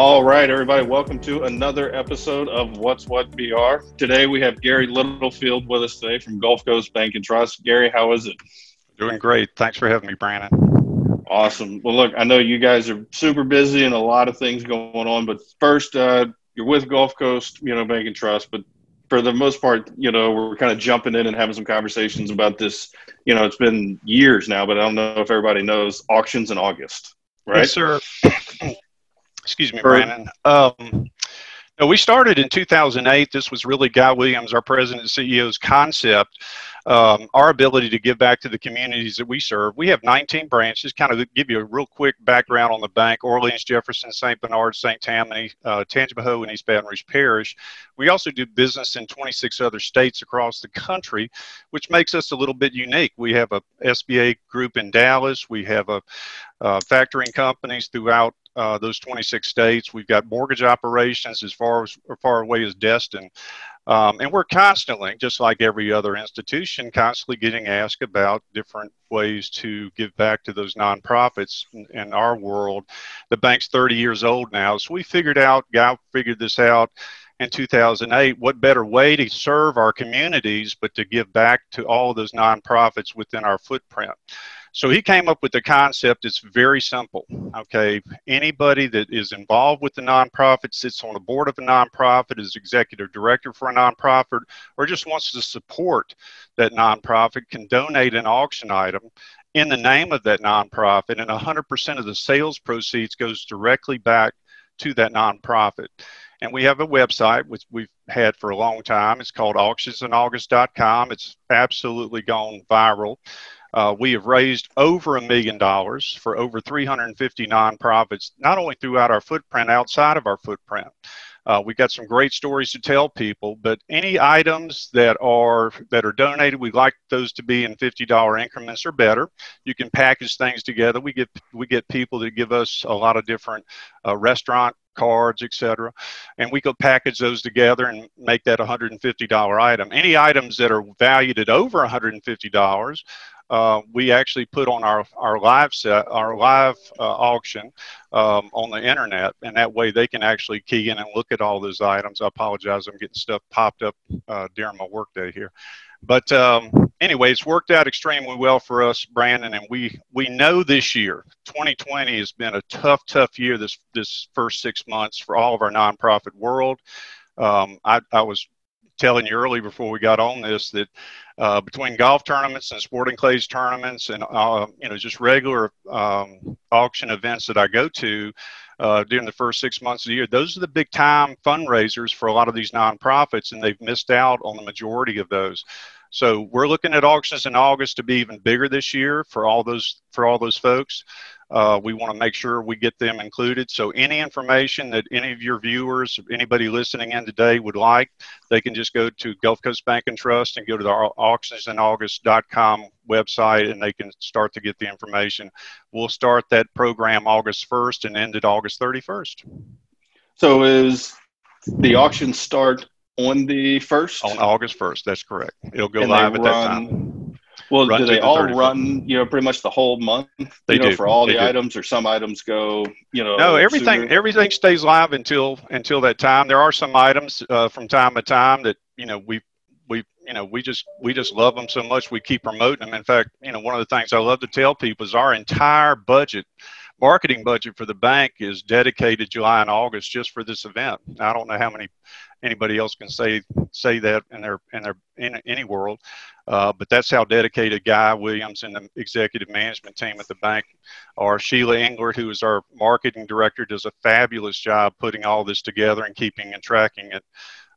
All right, everybody, welcome to another episode of What's What BR. Today we have Gary Littlefield with us today from Gulf Coast Bank and Trust. Gary, how is it? Doing great. Thanks for having me, Brandon. Awesome. Well, look, I know you guys are super busy and a lot of things going on, but first, uh, you're with Gulf Coast, you know, Bank and Trust, but for the most part, you know, we're kind of jumping in and having some conversations about this. You know, it's been years now, but I don't know if everybody knows auctions in August, right? Yes, sir. Excuse me, Brandon. Um, no, we started in 2008. This was really Guy Williams, our president and CEO's concept. Um, our ability to give back to the communities that we serve. We have 19 branches. Kind of give you a real quick background on the bank: Orleans, Jefferson, St. Bernard, St. Tammany, uh, Tangipahoa, and East Baton Rouge Parish. We also do business in 26 other states across the country, which makes us a little bit unique. We have a SBA group in Dallas. We have a uh, factoring companies throughout uh, those 26 states. We've got mortgage operations as far as, far away as Destin. Um, and we're constantly, just like every other institution, constantly getting asked about different ways to give back to those nonprofits in, our world. The bank's 30 years old now, so we figured out, Guy figured this out in 2008 what better way to serve our communities but to give back to all those nonprofits within our footprint so he came up with the concept. It's very simple. Okay, anybody that is involved with the nonprofit, sits on the board of a nonprofit, is executive director for a nonprofit, or just wants to support that nonprofit can donate an auction item in the name of that nonprofit, and 100% of the sales proceeds goes directly back to that nonprofit. And we have a website which we've had for a long time. It's called auctionsinaugust.com. It's absolutely gone viral. Uh, we have raised over a million dollars for over 350 nonprofits, not only throughout our footprint, outside of our footprint. Uh, we got some great stories to tell people, but any items that are that are donated, we'd like those to be in $50 increments or better. You can package things together. We get we get people that give us a lot of different uh, restaurant cards, etc. And we could package those together and make that $150 item. Any items that are valued at over $150, uh, we actually put on our, our live set, our live uh, auction um, on the internet, and that way they can actually key in and look at all those items. I apologize, I'm getting stuff popped up uh, during my workday here. But um, anyway, it's worked out extremely well for us, Brandon, and we we know this year, 2020 has been a tough, tough year. This this first six months for all of our nonprofit world. Um, I, I was telling you early before we got on this that uh, between golf tournaments and sporting clays tournaments and uh, you know just regular um, auction events that I go to uh, during the first six months of the year, those are the big time fundraisers for a lot of these nonprofits, and they've missed out on the majority of those. So we're looking at auctions in August to be even bigger this year for all those for all those folks. Uh, we want to make sure we get them included. So any information that any of your viewers, anybody listening in today would like, they can just go to Gulf Coast Bank and Trust and go to the auctionsinaugust.com website and they can start to get the information. We'll start that program August 1st and end it August 31st. So is the auction start on the 1st? On August 1st, that's correct. It'll go and live at run, that time. Well, run do they the all 30th. run, you know, pretty much the whole month? They you know, do. For all they the do. items or some items go, you know. No, everything sooner? everything stays live until until that time. There are some items uh, from time to time that, you know, we we you know we just we just love them so much we keep promoting them in fact you know one of the things i love to tell people is our entire budget marketing budget for the bank is dedicated July and August just for this event. I don't know how many anybody else can say say that in their in their in any world, uh, but that's how dedicated Guy Williams and the executive management team at the bank are. Sheila Engler, who is our marketing director, does a fabulous job putting all this together and keeping and tracking it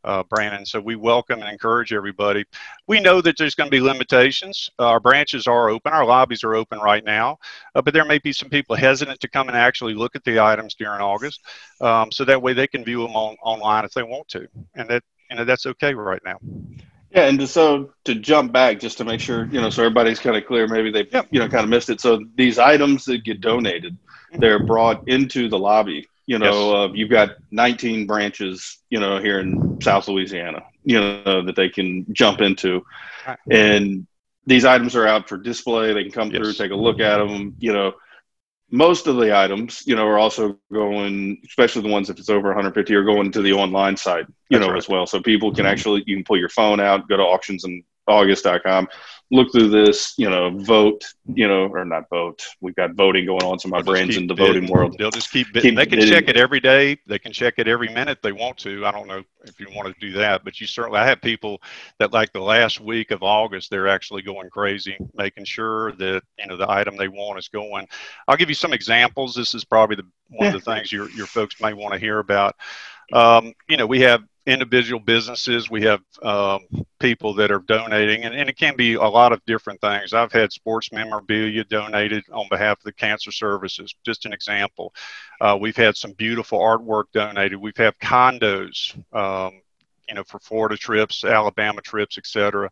uh, Brandon. So we welcome and encourage everybody. We know that there's going to be limitations. Uh, our branches are open, our lobbies are open right now, uh, but there may be some people hesitant to come and actually look at the items during August, um, so that way they can view them on, online if they want to, and that you know that's okay right now. Yeah, and so to jump back just to make sure you know, so everybody's kind of clear. Maybe they yep. you know kind of missed it. So these items that get donated, they're brought into the lobby you know, yes. uh, you've got 19 branches, you know, here in South Louisiana, you know, that they can jump into. And these items are out for display. They can come yes. through, take a look at them, you know. most of the items, you know, are also going, especially the ones if it's over 150, are going to the online side, you That's know, right. as well. So people can actually you can pull your phone out, go to auctions and august.com look through this you know vote you know or not vote. We've got voting going on so my brain's in the bidding. voting world. they'll just keep, keep they can bidding. check it every day. They can check it every minute they want to. I don't know if you want to do that but you certainly i have people that like the last week of august they're actually going crazy making sure that you know the item they want is going. I'll give you some examples. This is probably the one of the things your, your folks may want to hear about. Um, you know we have individual businesses. We have um, people that are donating, and, and, it can be a lot of different things. I've had sports memorabilia donated on behalf of the cancer services, just an example. Uh, we've had some beautiful artwork donated. We've had condos, um, you know, for Florida trips, Alabama trips, etc.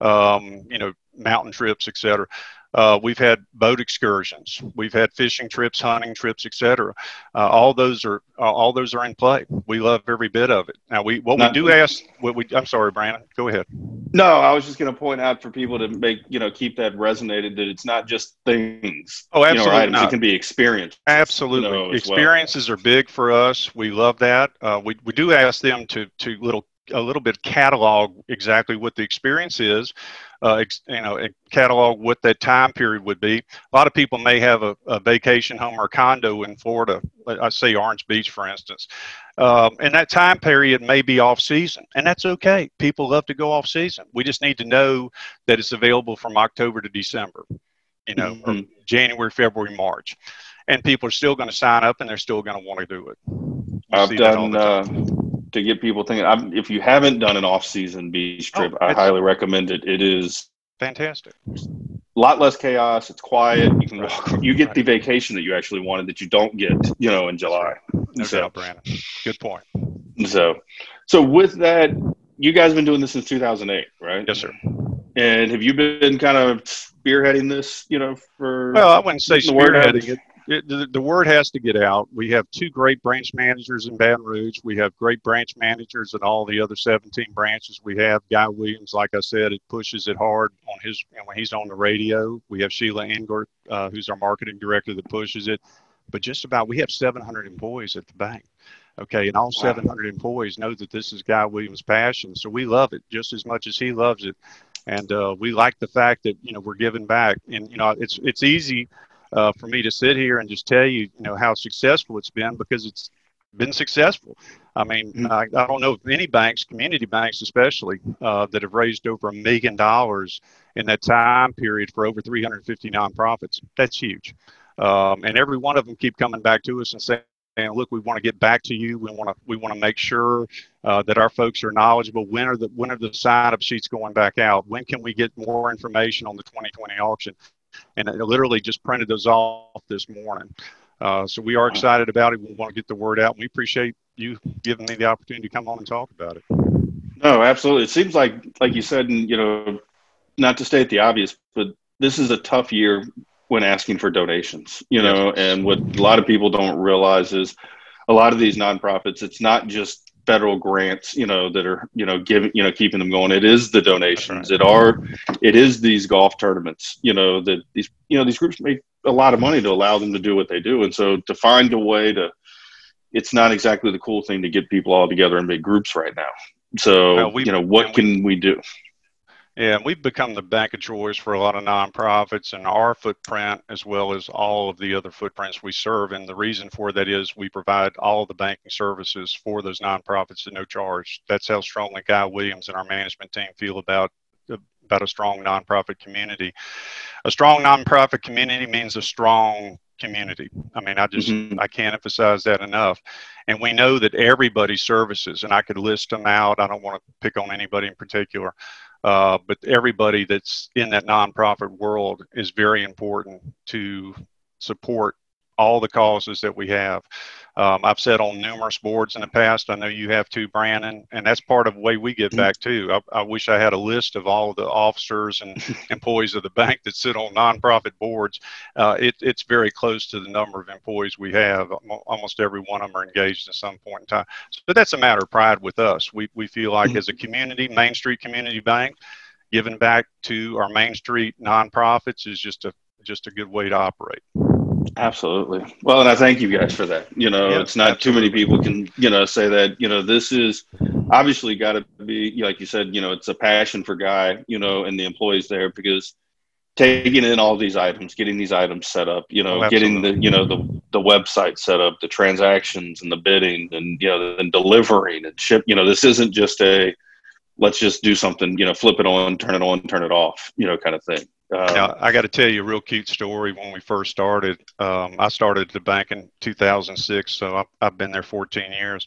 Um, you know, mountain trips, etc. Uh, we've had boat excursions, we've had fishing trips, hunting trips, etc. Uh, all those are uh, all those are in play. We love every bit of it. Now, we what Not, we do ask, what we I'm sorry, Brandon, go ahead. No, I was just going to point out for people to make you know keep that resonated that it's not just things. Oh, absolutely you know, It can be experience. Absolutely, you know, experiences well. are big for us. We love that. Uh, we we do ask them to to little a little bit catalog exactly what the experience is uh, you know, catalog what that time period would be. A lot of people may have a, a vacation home or condo in Florida. I say Orange Beach, for instance, um, and that time period may be off season, and that's okay. People love to go off season. We just need to know that it's available from October to December, you know, mm-hmm. January, February, March, and people are still going to sign up and they're still going to want to do it. I've done to get people thinking. I'm, if you haven't done an off-season beach trip, oh, I highly recommend it. It is fantastic. A lot less chaos. It's quiet. You can walk. You get right. the vacation that you actually wanted that you don't get, you know, in July. No so, doubt, Brandon. Good point. So, so with that, you guys have been doing this since 2008, right? Yes, sir. And have you been kind of spearheading this, you know, for? Well, I wouldn't say spearheading it it, the, the, word has to get out. We have two great branch managers in Baton Rouge. We have great branch managers in all the other 17 branches. We have Guy Williams, like I said, it pushes it hard on his know, when he's on the radio. We have Sheila Engert, uh, who's our marketing director, that pushes it. But just about, we have 700 employees at the bank. Okay, and all 700 employees know that this is Guy Williams' passion, so we love it just as much as he loves it and uh, we like the fact that you know we're giving back and you know it's it's easy uh, for me to sit here and just tell you, you know, how successful it's been because it's been successful. I mean, mm-hmm. I, I, don't know of any banks, community banks especially, uh, that have raised over a million dollars in that time period for over 350 nonprofits. That's huge. Um, and every one of them keep coming back to us and saying, and look, we want to get back to you. We want to we want to make sure uh, that our folks are knowledgeable. When are the when are the sign up sheets going back out? When can we get more information on the 2020 auction? And I literally just printed those off this morning. Uh, so we are excited about it. We want to get the word out. And we appreciate you giving me the opportunity to come on and talk about it. No, absolutely. It seems like, like you said, and you know, not to state the obvious, but this is a tough year when asking for donations. You know, and what a lot of people don't realize is a lot of these nonprofits. It's not just federal grants, you know, that are, you know, giving, you know, keeping them going. It is the donations. Right. It are, it is these golf tournaments, you know, that these, you know, these groups make a lot of money to allow them to do what they do. And so to find a way to, it's not exactly the cool thing to get people all together in big groups right now. So, we, you know, what can we, we do? Yeah, we've become the bank of choice for a lot of nonprofits and our footprint, as well as all of the other footprints we serve. And the reason for that is we provide all of the banking services for those nonprofits at no charge. That's how strongly Guy Williams and our management team feel about about a strong nonprofit community. A strong nonprofit community means a strong community. I mean, I just mm-hmm. I can't emphasize that enough. And we know that everybody services, and I could list them out. I don't want to pick on anybody in particular. Uh, but everybody that's in that nonprofit world is very important to support all the causes that we have. Um, I've said on numerous boards in the past, I know you have too, Brandon, and that's part of the way we give mm-hmm. back too. I, I wish I had a list of all of the officers and employees of the bank that sit on nonprofit boards. Uh, it, it's very close to the number of employees we have. Almost every one of them are engaged at some point in time. So that's a matter of pride with us. We, we feel like mm-hmm. as a community, Main Street Community Bank, giving back to our Main Street nonprofits is just a just a good way to operate. Absolutely. Well, and I thank you guys for that. You know, yeah, it's not absolutely. too many people can, you know, say that, you know, this is obviously got to be, like you said, you know, it's a passion for Guy, you know, and the employees there because taking in all these items, getting these items set up, you know, oh, getting the, you know, the, the website set up, the transactions and the bidding and, you know, and delivering and ship, you know, this isn't just a, let's just do something, you know, flip it on, turn it on, turn it off, you know, kind of thing. Um, now, I got to tell you a real cute story. When we first started, um, I started the bank in 2006, so I've, I've been there 14 years.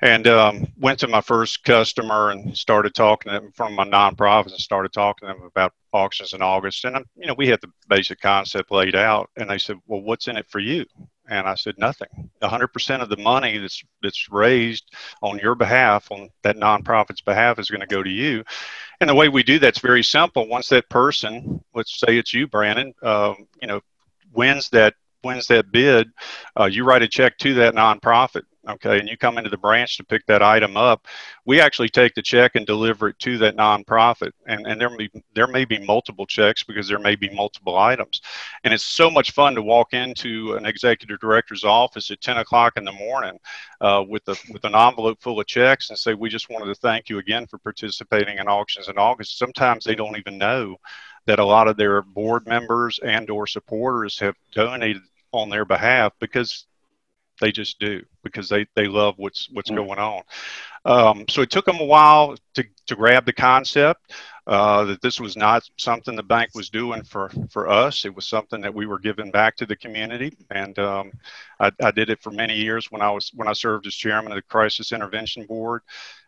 And um, went to my first customer and started talking to them from my nonprofits and started talking to them about auctions in August. And you know, we had the basic concept laid out, and they said, "Well, what's in it for you?" And I said, nothing. 100% of the money that's that's raised on your behalf, on that nonprofit's behalf, is going to go to you. And the way we do that's very simple. Once that person, let's say it's you, Brandon, um, you know, wins that wins that bid, uh, you write a check to that nonprofit okay, and you come into the branch to pick that item up, we actually take the check and deliver it to that nonprofit. And, and there, may, there may be multiple checks because there may be multiple items. And it's so much fun to walk into an executive director's office at 10 o'clock in the morning uh, with, a, with an envelope full of checks and say, we just wanted to thank you again for participating in auctions in August. Sometimes they don't even know that a lot of their board members and or supporters have donated on their behalf because they just do because they, they love what's what's mm-hmm. going on. Um, so it took them a while to, to grab the concept uh, that this was not something the bank was doing for, for us. It was something that we were giving back to the community, and um, I, I, did it for many years when I was when I served as chairman of the Crisis Intervention Board,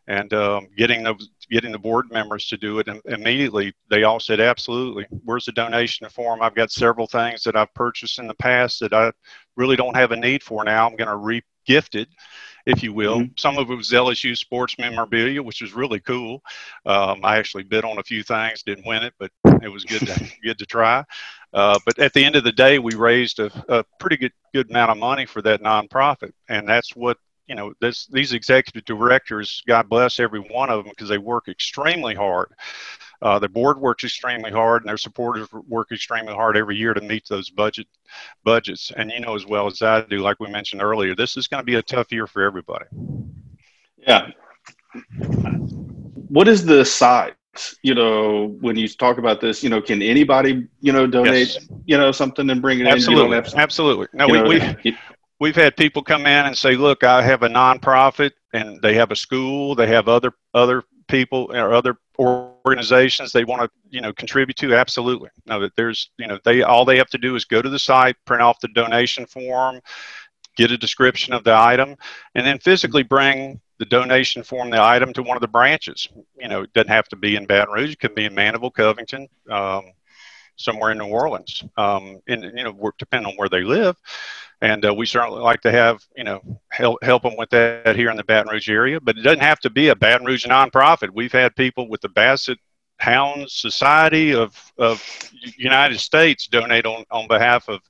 and um, getting the getting the board members to do it and immediately they all said absolutely. Where's the donation form? I've got several things that i've purchased in the past that i really don't have a need for now. I'm going to re-gift it if you will mm-hmm. some of it was lsu sports memorabilia which was really cool um, i actually bid on a few things didn't win it but it was good to good to try uh, but at the end of the day we raised a, a pretty good good amount of money for that nonprofit and that's what you know, this, these executive directors, God bless every one of them because they work extremely hard. Uh, the board works extremely hard, and their supporters work extremely hard every year to meet those budget budgets. And you know as well as I do, like we mentioned earlier, this is going to be a tough year for everybody. Yeah. What is the size? You know, when you talk about this, you know, can anybody, you know, donate, yes. you know, something and bring it Absolutely. in? Absolutely. No, we, know, we, we've had people come in and say, "Look, I have a nonprofit, and they have a school. They have other other people or other organizations they want to you know contribute to absolutely. No that there's you know they all they have to do is go to the site print off the donation form get a description of the item and then physically bring the donation form the item to one of the branches. You know it doesn't have to be in baton rouge it could be in mandeville covington um, somewhere in new orleans um, and you know depending on where they live and uh, we certainly like to have you know help help them with that here in the Baton Rouge area. But it doesn't have to be a Baton Rouge nonprofit. We've had people with the Basset Hounds Society of of United States donate on on behalf of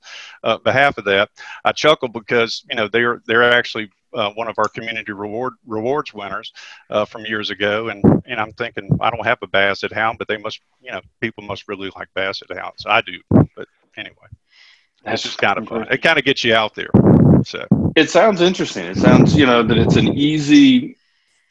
uh, behalf of that. I chuckle because you know they're they're actually uh, one of our community reward rewards winners uh, from years ago, and and I'm thinking I don't have a Basset Hound, but they must you know people must really like Basset Hounds. I do, but anyway. That's just kind of fun. It kind of gets you out there. So it sounds interesting. It sounds, you know, that it's an easy.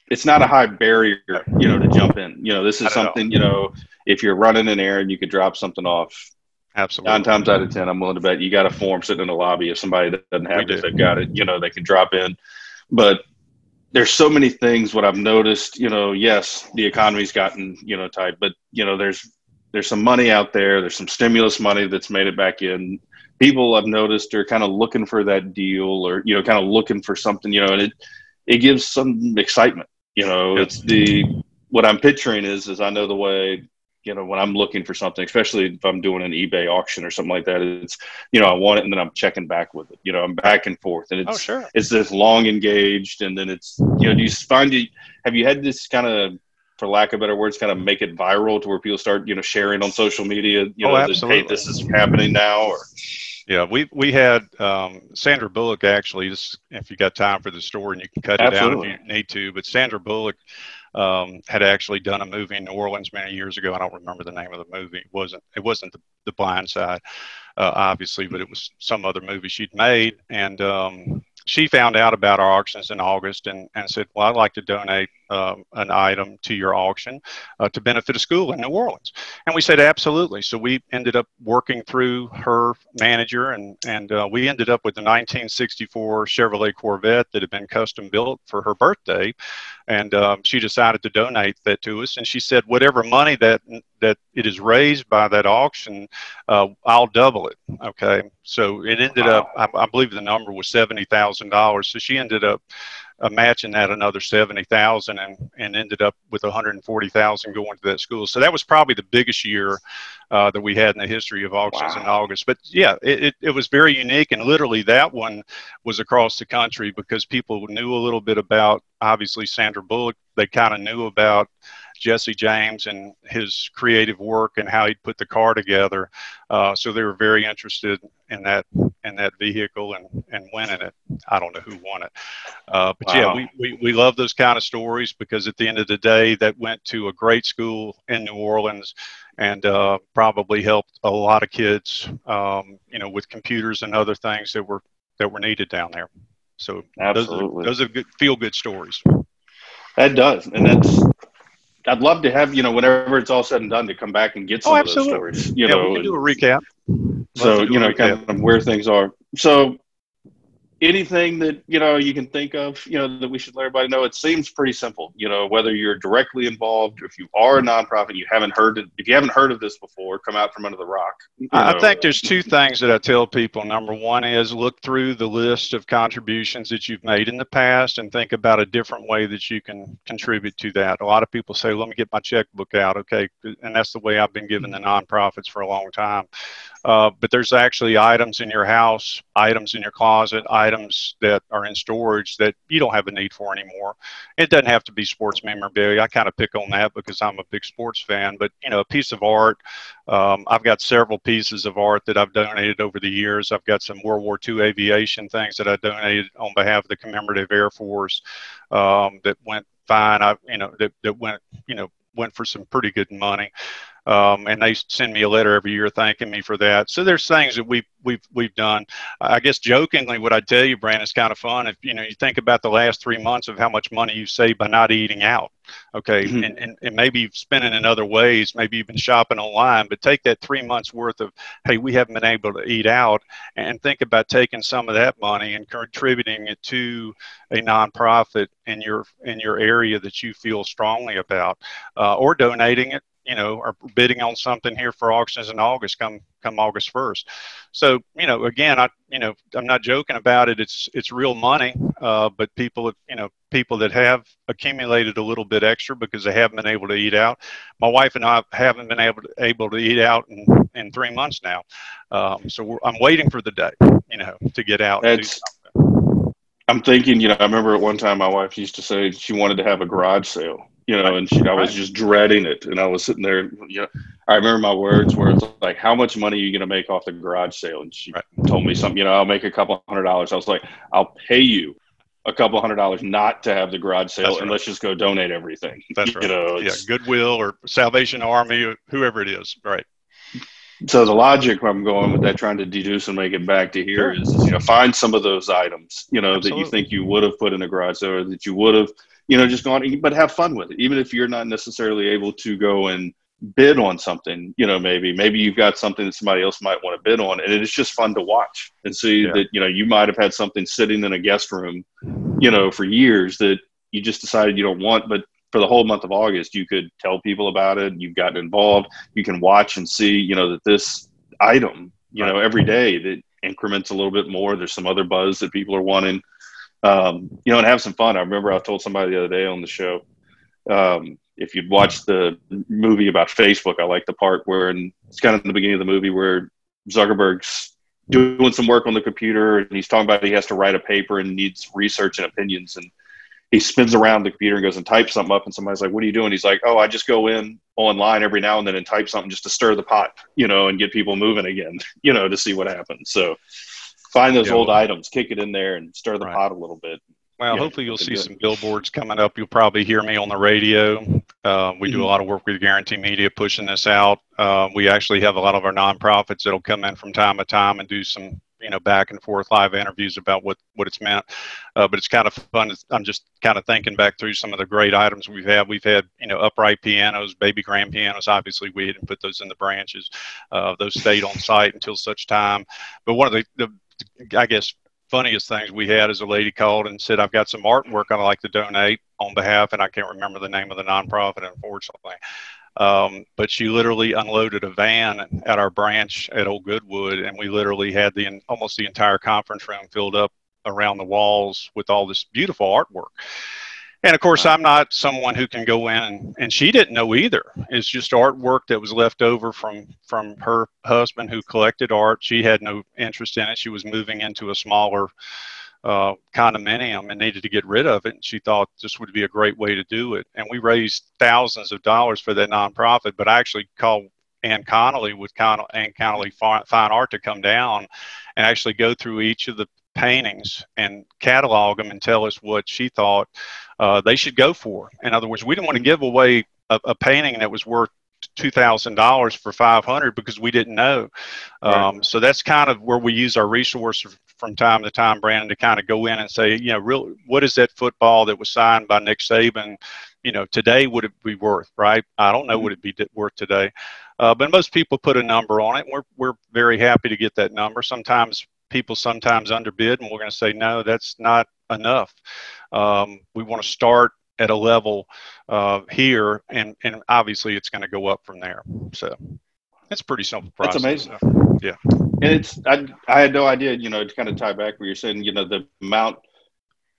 It's not a high barrier, you know, to jump in. You know, this is something, know. you know, if you're running an errand, you could drop something off. Absolutely. Nine times out of ten, I'm willing to bet you got a form sitting in the lobby. If somebody doesn't have we it, do. they've got it. You know, they can drop in. But there's so many things. What I've noticed, you know, yes, the economy's gotten you know tight, but you know, there's there's some money out there. There's some stimulus money that's made it back in people I've noticed are kind of looking for that deal or you know kind of looking for something you know and it it gives some excitement you know it's the what I'm picturing is is I know the way you know when I'm looking for something especially if I'm doing an eBay auction or something like that it's you know I want it and then I'm checking back with it you know I'm back and forth and it's oh, sure. it's this long engaged and then it's you know do you find you have you had this kind of for lack of better words, kind of make it viral to where people start, you know, sharing on social media, you oh, know, that, hey, this is happening now, or yeah, we we had um, Sandra Bullock actually. This, if you got time for the story, and you can cut it Absolutely. down if you need to. But Sandra Bullock um, had actually done a movie in New Orleans many years ago. I don't remember the name of the movie. It wasn't it wasn't the, the Blind Side. uh, obviously, but it was some other movie she'd made. And um, she found out about our auctions in August and, and said, Well, I'd like to donate um, an item to your auction uh, to benefit a school in New Orleans. And we said, Absolutely. So we ended up working through her manager, and, and uh, we ended up with the 1964 Chevrolet Corvette that had been custom built for her birthday. And um, she decided to donate that to us. And she said, Whatever money that that it is raised by that auction, uh, I'll double it. Okay, so it ended up, I, I, believe the number was seventy thousand dollars. So she ended up uh, matching that another seventy thousand, and and ended up with one hundred and forty thousand going to that school. So that was probably the biggest year uh, that we had in the history of auctions wow. in August. But yeah, it, it, it was very unique, and literally that one was across the country because people knew a little bit about obviously Sandra Bullock. They kind of knew about Jesse James and his creative work and how he'd put the car together. Uh, so they were very interested in that in that vehicle and, and winning it. I don't know who won it, uh, but wow. yeah, we, we we love those kind of stories because at the end of the day, that went to a great school in New Orleans and uh, probably helped a lot of kids, um, you know, with computers and other things that were that were needed down there. So Absolutely. those are, those are good feel good stories. That does, and that's I'd love to have you know whenever it's all said and done to come back and get some oh, of those stories. You yeah, know, we can do a recap. So you know, kind of where things are. So anything that you know you can think of you know that we should let everybody know it seems pretty simple. You know whether you're directly involved if you are a nonprofit you haven't heard it if you haven't heard of this before come out from under the rock. I know. think there's uh, two things that i tell people. Number one is look through the list of contributions that you've made in the past and think about a different way that you can contribute to that. A lot of people say let me get my checkbook out. Okay and that's the way i've been giving the nonprofits for a long time uh, but there's actually items in your house items in your closet items that are in storage that you don't have a need for anymore. It doesn't have to be sports memorabilia. I kind of pick on that because I'm a big sports fan, but you know, a piece of art. Um, I've got several pieces of art that I've donated over the years. I've got some World War II aviation things that I donated on behalf of the Commemorative Air Force um, that went fine. I, you know, that, that went, you know, went for some pretty good money. Um, and they send me a letter every year thanking me for that. So there's things that we've we've we've done. I guess jokingly, what I tell you, Brandon, is kind of fun. If you know you think about the last three months of how much money you saved by not eating out, okay, mm-hmm. and, and and maybe you've spent it in other ways. Maybe you've been shopping online, but take that three months worth of hey, we haven't been able to eat out, and think about taking some of that money and contributing it to a nonprofit in your in your area that you feel strongly about, uh, or donating it you know, are bidding on something here for auctions in August, come come August first. So, you know, again, I, you know, I'm not joking about it. It's it's real money, uh, but people, you know, people that have accumulated a little bit extra because they haven't been able to eat out. My wife and I haven't been able to able to eat out in, in three months now. Um, so I'm waiting for the day, you know, to get out. I'm thinking, you know, I remember at one time my wife used to say she wanted to have a garage sale you know, and she, I was just dreading it. And I was sitting there, you know, I remember my words were like, how much money are you going to make off the garage sale? And she right. told me something, you know, I'll make a couple hundred dollars. I was like, I'll pay you a couple hundred dollars not to have the garage sale right. and let's just go donate everything. That's right. You know, yeah, Goodwill or Salvation Army, or whoever it is. Right. So the logic I'm going with that, trying to deduce and make it back to here is, is you know, find some of those items, you know, Absolutely. that you think you would have put in a garage sale that you would have you know, just go on, but have fun with it. Even if you're not necessarily able to go and bid on something, you know, maybe, maybe you've got something that somebody else might want to bid on and it's just fun to watch and see yeah. that, you know, you might have had something sitting in a guest room, you know, for years that you just decided you don't want, but for the whole month of August, you could tell people about it. You've gotten involved. You can watch and see, you know, that this item, you right. know, every day that increments a little bit more. There's some other buzz that people are wanting um, you know, and have some fun. I remember I told somebody the other day on the show, um, if you'd watched the movie about Facebook, I like the part where it's kind of the beginning of the movie where Zuckerberg's doing some work on the computer and he's talking about he has to write a paper and needs research and opinions. And he spins around the computer and goes and types something up and somebody's like what are you doing? He's like oh i just go in online every now and then and type something just to stir the pot you know and get people moving again you know to see what happens. So find those old items, kick it in there, and stir the right. pot a little bit. Well, hopefully you'll see some billboards coming up. You'll probably hear me on the radio Uh, we mm-hmm. do a lot of work with Guaranty Media pushing this out. Uh, we actually have a lot of our nonprofits that'll come in from time to time and do some you know back and forth live interviews about what what it's meant uh, but it's kind of fun i'm just kind of thinking back through some of the great items we've had we've had you know upright pianos baby grand pianos obviously we didn't put those in the branches uh, those stayed on site until such time but one of the, the i guess funniest things we had is a lady called and said, I've got some artwork I'd like to donate on behalf, and I can't remember the name of the nonprofit, unfortunately. Um, but she literally unloaded a van at our branch at Old Goodwood, and we literally had the almost the entire conference room filled up around the walls with all this beautiful artwork. And of course, I'm not someone who can go in and, she didn't know either. It's just artwork that was left over from from her husband who collected art. She had no interest in it. She was moving into a smaller uh, condominium and needed to get rid of it. And she thought this would be a great way to do it. And we raised thousands of dollars for that nonprofit. But I actually called Ann Connelly with Con- Ann Connelly Fine Art to come down and actually go through each of the paintings and catalog them and tell us what she thought uh, they should go for. In other words, we didn't want to give away a, a painting that was worth two thousand dollars for five hundred because we didn't know. Um, right. So that's kind of where we use our resources from time to time, Brandon, to kind of go in and say, you know, real, what is that football that was signed by Nick Saban? You know, today would it be worth? Right? I don't know mm-hmm. what it would be worth today, uh, but most people put a number on it. We're we're very happy to get that number. Sometimes people sometimes underbid, and we're going to say, no, that's not enough. Um, we want to start at a level uh, here, and, and obviously it's going to go up from there. So it's pretty simple process. That's amazing. So, yeah. And it's, I, I had no idea, you know, to kind of tie back where you're saying, you know, the amount,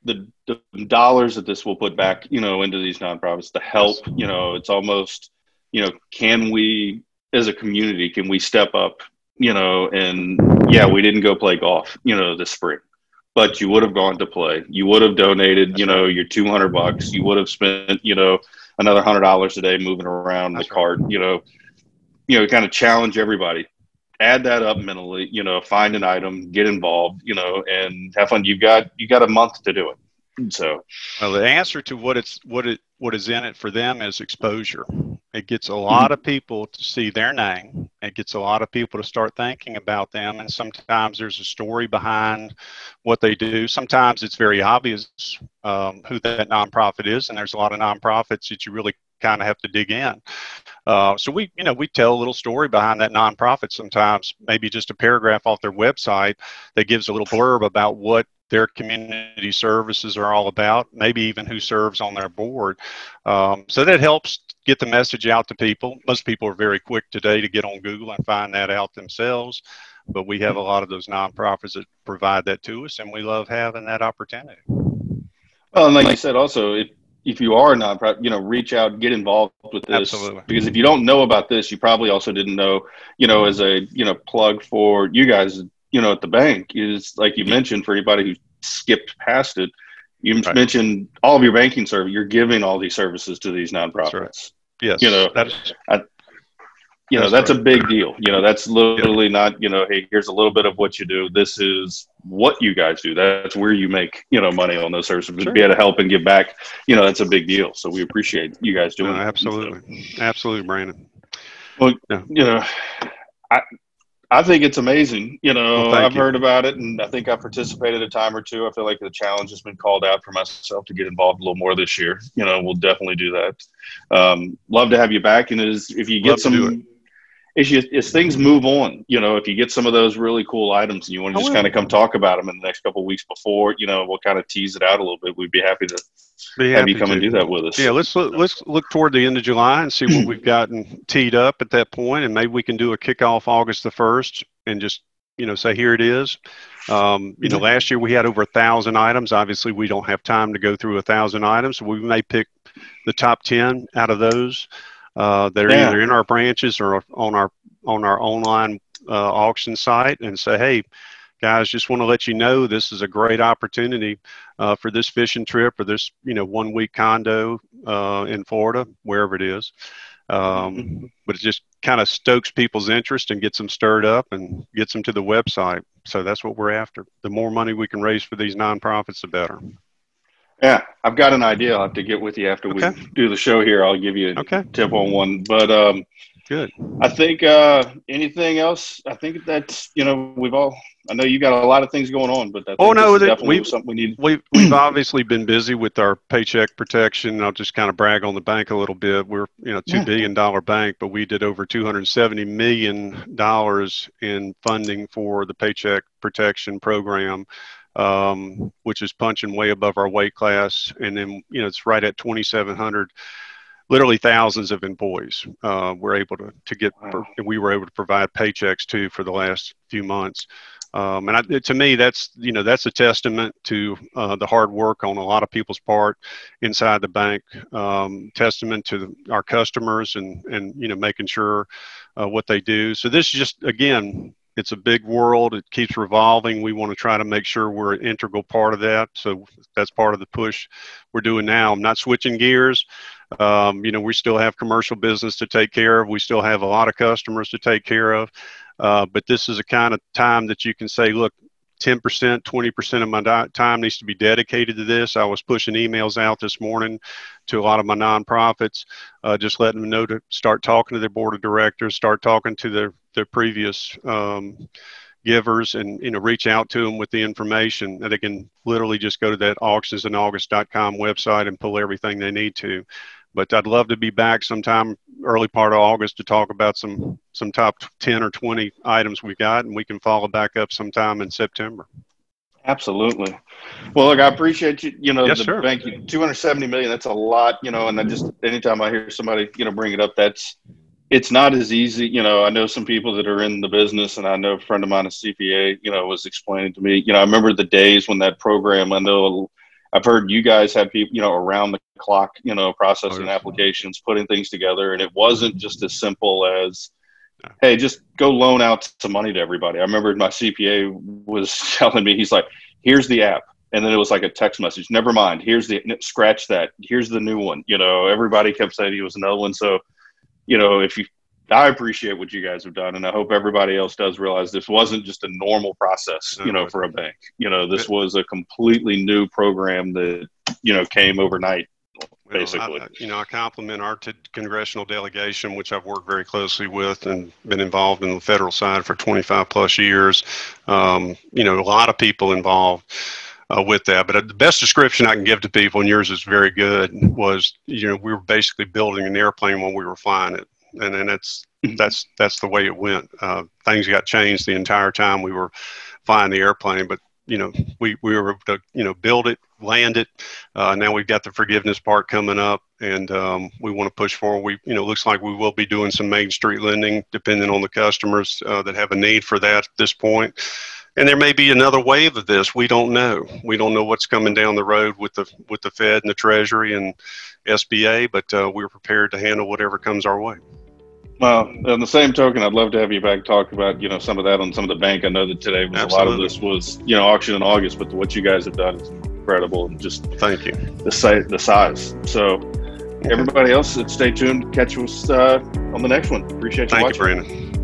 the, the dollars that this will put back, you know, into these nonprofits, the help, you know, it's almost, you know, can we, as a community, can we step up you know, and yeah, we didn't go play golf, you know, this spring, but you would have gone to play. You would have donated, you know, your 200 bucks. You would have spent, you know, another hundred dollars a day moving around the cart, you know, you know, kind of challenge everybody. Add that up mentally, you know, find an item, get involved, you know, and have fun. You've got, you got a month to do it. So, well, the answer to what it's what it what is in it for them is exposure. It gets a lot mm-hmm. of people to see their name. It gets a lot of people to start thinking about them. And sometimes there's a story behind what they do. Sometimes it's very obvious um, who that nonprofit is, and there's a lot of nonprofits that you really kind of have to dig in. Uh, so we, you know, we tell a little story behind that nonprofit sometimes, maybe just a paragraph off their website that gives a little blurb about what their community services are all about, maybe even who serves on their board. Um, so that helps get the message out to people. Most people are very quick today to get on Google and find that out themselves, but we have a lot of those nonprofits that provide that to us, and we love having that opportunity. Well, and like you said, also, if, if you are a nonprofit, you know, reach out, get involved with this. Absolutely. Because if you don't know about this, you probably also didn't know, you know, as a, you know, plug for you guys, you know, at the bank is like you mentioned for anybody who skipped past it. You right. mentioned all of your banking service. You're giving all these services to these nonprofits. Right. Yes, you know that is. I, you know that's, that's a big deal. You know that's literally yeah. not you know hey here's a little bit of what you do. This is what you guys do. That's where you make you know money on those services. Sure. To be able to help and give back, you know that's a big deal. So we appreciate you guys doing. No, absolutely, absolutely, Brandon. Well, yeah. you know, I I think it's amazing. You know, well, I've you. heard about it, and I think I participated a time or two. I feel like the challenge has been called out for myself to get involved a little more this year. You know, we'll definitely do that. Um, love to have you back, and is if you get love some as, you, as things move on, you know, if you get some of those really cool items and you want to just kind of come talk about them in the next couple weeks before, you know, we'll kind of tease it out a little bit. We'd be happy to be have you come to. and do that with us. Yeah, let's look, let's look toward the end of July and see what we've gotten teed up at that point, and maybe we can do a kickoff August the first and just you know say here it is. Um, you know, last year we had over a thousand items. Obviously, we don't have time to go through a thousand items, so we may pick the top ten out of those uh, that are yeah. either in our branches or on our on our online uh, auction site and say, hey, guys, just want to let you know this is a great opportunity uh, for this fishing trip or this you know one week condo uh, in Florida, wherever it is. Um, mm-hmm. but it just kind of stokes people's interest and gets them stirred up and gets them to the website. So that's what we're after. The more money we can raise for these nonprofits, the better. Yeah, I've got an idea. I'll have to get with you after okay. we do the show here. I'll give you a okay. tip on one. But um, good. I think uh, anything else? I think that's you know we've all. I know you got a lot of things going on, but oh no, definitely something we need. We've we've obviously been busy with our paycheck protection. I'll just kind of brag on the bank a little bit. We're you know two yeah. billion dollar bank, but we did over two hundred seventy million dollars in funding for the paycheck protection program um, which is punching way above our weight class. And then, you know, it's right at 2,700, literally thousands of employees uh, we're able to, to get, wow. we were able to provide paychecks to for the last few months. Um, and I, to me, that's you know that's a testament to uh, the hard work on a lot of people's part inside the bank. Um, testament to the, our customers and and you know making sure uh, what they do. So this is just again it's a big world. It keeps revolving. We want to try to make sure we're an integral part of that. So that's part of the push we're doing now. I'm not switching gears. Um, you know, we still have commercial business to take care of. We still have a lot of customers to take care of. Uh, but this is a kind of time that you can say, look, 10%, 20% of my time needs to be dedicated to this. I was pushing emails out this morning to a lot of my nonprofits, uh, just letting them know to start talking to their board of directors, start talking to their, their previous um, givers and you know reach out to them with the information and they can literally just go to that auctionsinAugust.com website and pull everything they need to but I'd love to be back sometime early part of August to talk about some some top 10 or 20 items we got and we can follow back up sometime in September. Absolutely. Well, look, I appreciate you. You know, yes, the sir. bank, 270 million. That's a lot. You know, and I just anytime I hear somebody, you know, bring it up, that's it's not as easy. You know, I know some people that are in the business, and I know a friend of mine, a CPA, you know, was explaining to me. You know, I remember the days when that program. I know I've heard you guys had people, you know, around the clock, you know, processing oh, applications, putting things together, and it wasn't just as simple as, hey, just go loan out some money to everybody. I remember my CPA was telling me, he's like, here's the app. And then it was like a text message. Never mind. Here's the scratch that. Here's the new one. You know, everybody kept saying he was another one. So, you know, if you I appreciate what you guys have done, and I hope everybody else does realize this wasn't just a normal process, you know, for a bank. You know, this was a completely new program that you know came overnight. Basically, well, I, you know, I compliment our t- congressional delegation, which I've worked very closely with and been involved in the federal side for 25 plus years. Um, you know, a lot of people involved. Uh, with that. But uh, the best description I can give to people, and yours is very good, was you know we were basically building an airplane when we were flying it and then mm-hmm. that's that's the way it went. Uh, things got changed the entire time we were flying the airplane, but you know we we were able to you know build it, land it. Uh, now we've got the forgiveness part coming up, and um, we want to push forward. We you know looks like we will be doing some main street lending, depending on the customers uh, that have a need for that at this point. And there may be another wave of this. We don't know. We don't know what's coming down the road with the with the Fed and the Treasury and SBA, but uh, we're prepared to handle whatever comes our way. Well, on the same token, I'd love to have you back talk about you know some of that on some of the bank. I know that today was Absolutely. a lot of this was you know auction in August, but what you guys have done is incredible and just thank you the size the size. So everybody else, stay tuned. Catch us uh, on the next one. Appreciate you thank watching. you, Brandon.